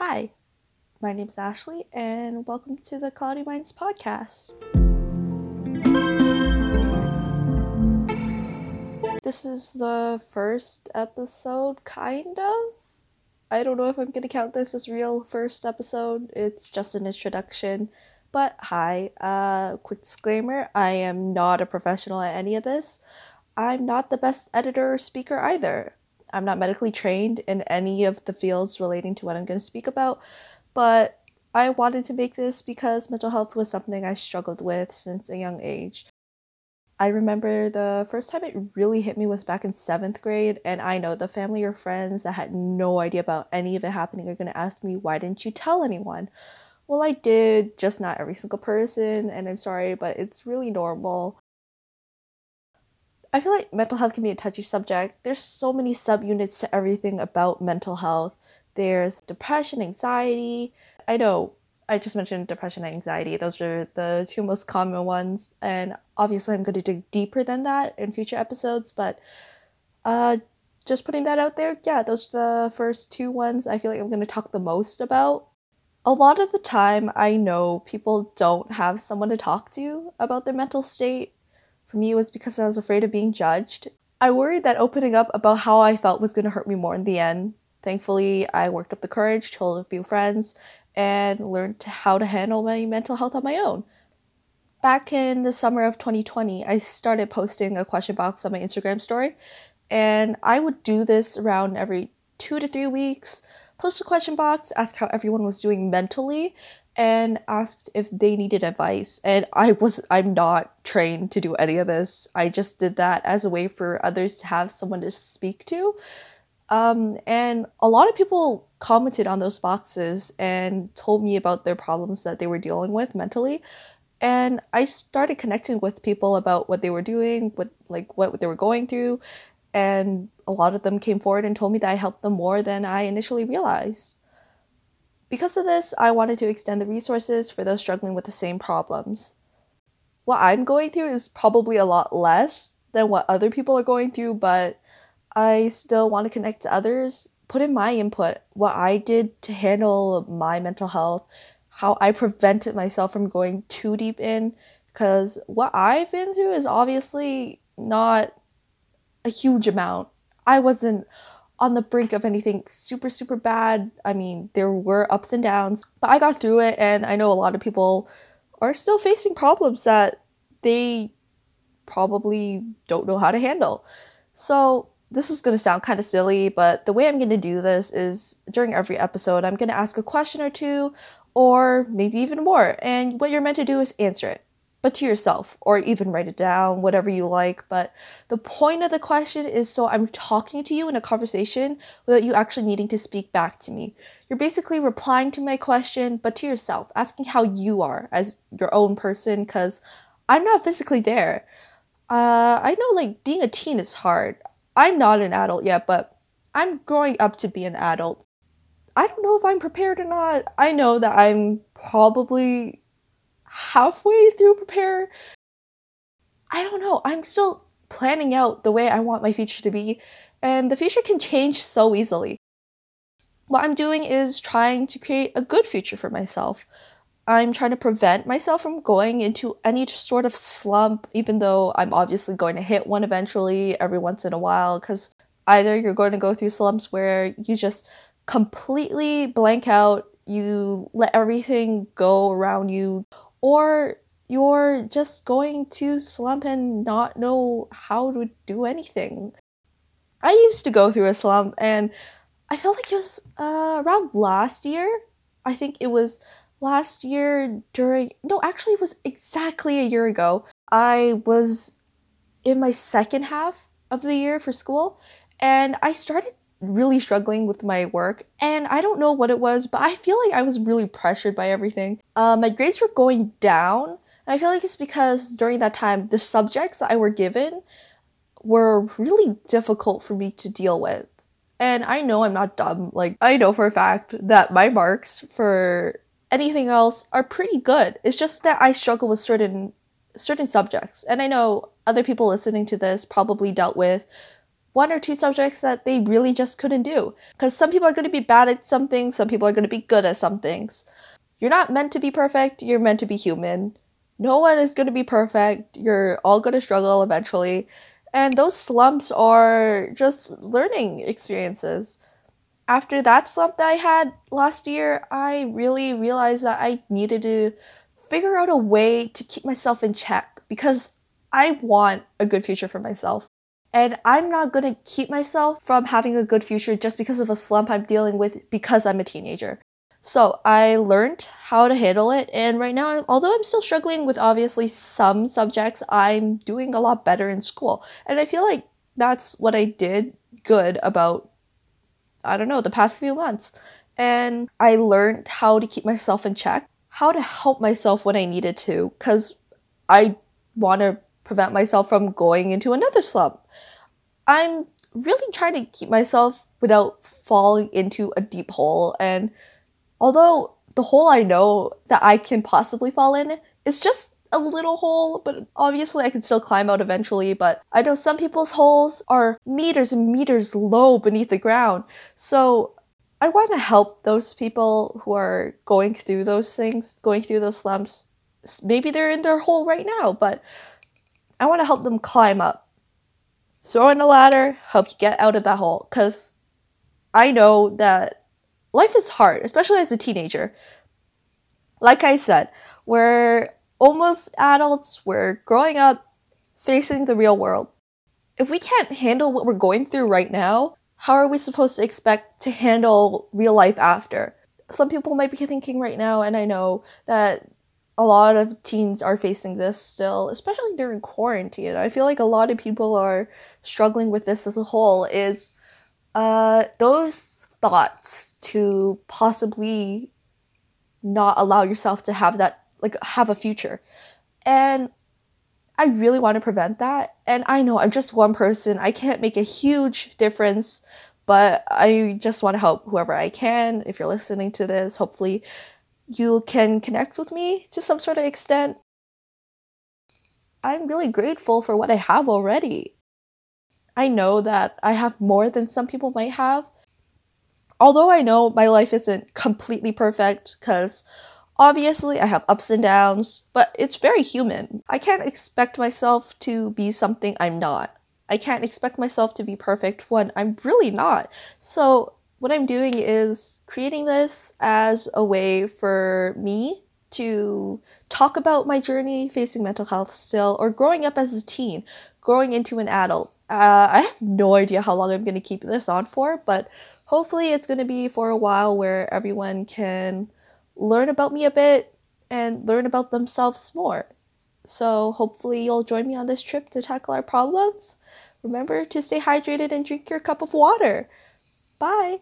Hi, my name is Ashley, and welcome to the Cloudy Minds podcast. This is the first episode, kind of. I don't know if I'm gonna count this as real first episode. It's just an introduction. But hi, uh, quick disclaimer I am not a professional at any of this. I'm not the best editor or speaker either. I'm not medically trained in any of the fields relating to what I'm going to speak about, but I wanted to make this because mental health was something I struggled with since a young age. I remember the first time it really hit me was back in seventh grade, and I know the family or friends that had no idea about any of it happening are going to ask me, Why didn't you tell anyone? Well, I did, just not every single person, and I'm sorry, but it's really normal. I feel like mental health can be a touchy subject. There's so many subunits to everything about mental health. There's depression, anxiety. I know I just mentioned depression and anxiety. Those are the two most common ones. And obviously, I'm going to dig deeper than that in future episodes. But uh, just putting that out there, yeah, those are the first two ones I feel like I'm going to talk the most about. A lot of the time, I know people don't have someone to talk to about their mental state for me, was because I was afraid of being judged. I worried that opening up about how I felt was going to hurt me more in the end. Thankfully, I worked up the courage, told a few friends, and learned how to handle my mental health on my own. Back in the summer of 2020, I started posting a question box on my Instagram story, and I would do this around every two to three weeks. Post a question box, ask how everyone was doing mentally, and asked if they needed advice. And I was I'm not trained to do any of this. I just did that as a way for others to have someone to speak to. Um, and a lot of people commented on those boxes and told me about their problems that they were dealing with mentally. And I started connecting with people about what they were doing, what like what they were going through, and a lot of them came forward and told me that I helped them more than I initially realized. Because of this, I wanted to extend the resources for those struggling with the same problems. What I'm going through is probably a lot less than what other people are going through, but I still want to connect to others, put in my input, what I did to handle my mental health, how I prevented myself from going too deep in, because what I've been through is obviously not a huge amount. I wasn't on the brink of anything super, super bad. I mean, there were ups and downs, but I got through it, and I know a lot of people are still facing problems that they probably don't know how to handle. So, this is going to sound kind of silly, but the way I'm going to do this is during every episode, I'm going to ask a question or two, or maybe even more. And what you're meant to do is answer it but to yourself, or even write it down, whatever you like. But the point of the question is so I'm talking to you in a conversation without you actually needing to speak back to me. You're basically replying to my question, but to yourself, asking how you are as your own person, because I'm not physically there. Uh, I know like being a teen is hard. I'm not an adult yet, but I'm growing up to be an adult. I don't know if I'm prepared or not. I know that I'm probably halfway through prepare. I don't know. I'm still planning out the way I want my future to be, and the future can change so easily. What I'm doing is trying to create a good future for myself. I'm trying to prevent myself from going into any sort of slump, even though I'm obviously going to hit one eventually every once in a while, because either you're going to go through slumps where you just completely blank out, you let everything go around you, or you're just going to slump and not know how to do anything. I used to go through a slump and I felt like it was uh, around last year. I think it was last year during, no, actually, it was exactly a year ago. I was in my second half of the year for school and I started really struggling with my work and i don't know what it was but i feel like i was really pressured by everything. Uh, my grades were going down i feel like it's because during that time the subjects that i were given were really difficult for me to deal with. And i know i'm not dumb like i know for a fact that my marks for anything else are pretty good. It's just that i struggle with certain certain subjects. And i know other people listening to this probably dealt with one or two subjects that they really just couldn't do. Because some people are going to be bad at some things, some people are going to be good at some things. You're not meant to be perfect, you're meant to be human. No one is going to be perfect, you're all going to struggle eventually. And those slumps are just learning experiences. After that slump that I had last year, I really realized that I needed to figure out a way to keep myself in check because I want a good future for myself. And I'm not gonna keep myself from having a good future just because of a slump I'm dealing with because I'm a teenager. So I learned how to handle it, and right now, although I'm still struggling with obviously some subjects, I'm doing a lot better in school. And I feel like that's what I did good about, I don't know, the past few months. And I learned how to keep myself in check, how to help myself when I needed to, because I want to prevent myself from going into another slump. I'm really trying to keep myself without falling into a deep hole. And although the hole I know that I can possibly fall in is just a little hole, but obviously I can still climb out eventually. But I know some people's holes are meters and meters low beneath the ground. So I want to help those people who are going through those things, going through those slumps. Maybe they're in their hole right now, but I want to help them climb up. Throw in a ladder, help you get out of that hole. Because I know that life is hard, especially as a teenager. Like I said, we're almost adults, we're growing up, facing the real world. If we can't handle what we're going through right now, how are we supposed to expect to handle real life after? Some people might be thinking right now, and I know that a lot of teens are facing this still, especially during quarantine. I feel like a lot of people are struggling with this as a whole is uh, those thoughts to possibly not allow yourself to have that like have a future. And I really want to prevent that. And I know I'm just one person. I can't make a huge difference, but I just want to help whoever I can. If you're listening to this, hopefully you can connect with me to some sort of extent. I'm really grateful for what I have already. I know that I have more than some people might have. Although I know my life isn't completely perfect, because obviously I have ups and downs, but it's very human. I can't expect myself to be something I'm not. I can't expect myself to be perfect when I'm really not. So what I'm doing is creating this as a way for me to talk about my journey facing mental health still or growing up as a teen, growing into an adult. Uh, I have no idea how long I'm going to keep this on for, but hopefully it's going to be for a while where everyone can learn about me a bit and learn about themselves more. So hopefully you'll join me on this trip to tackle our problems. Remember to stay hydrated and drink your cup of water. Bye.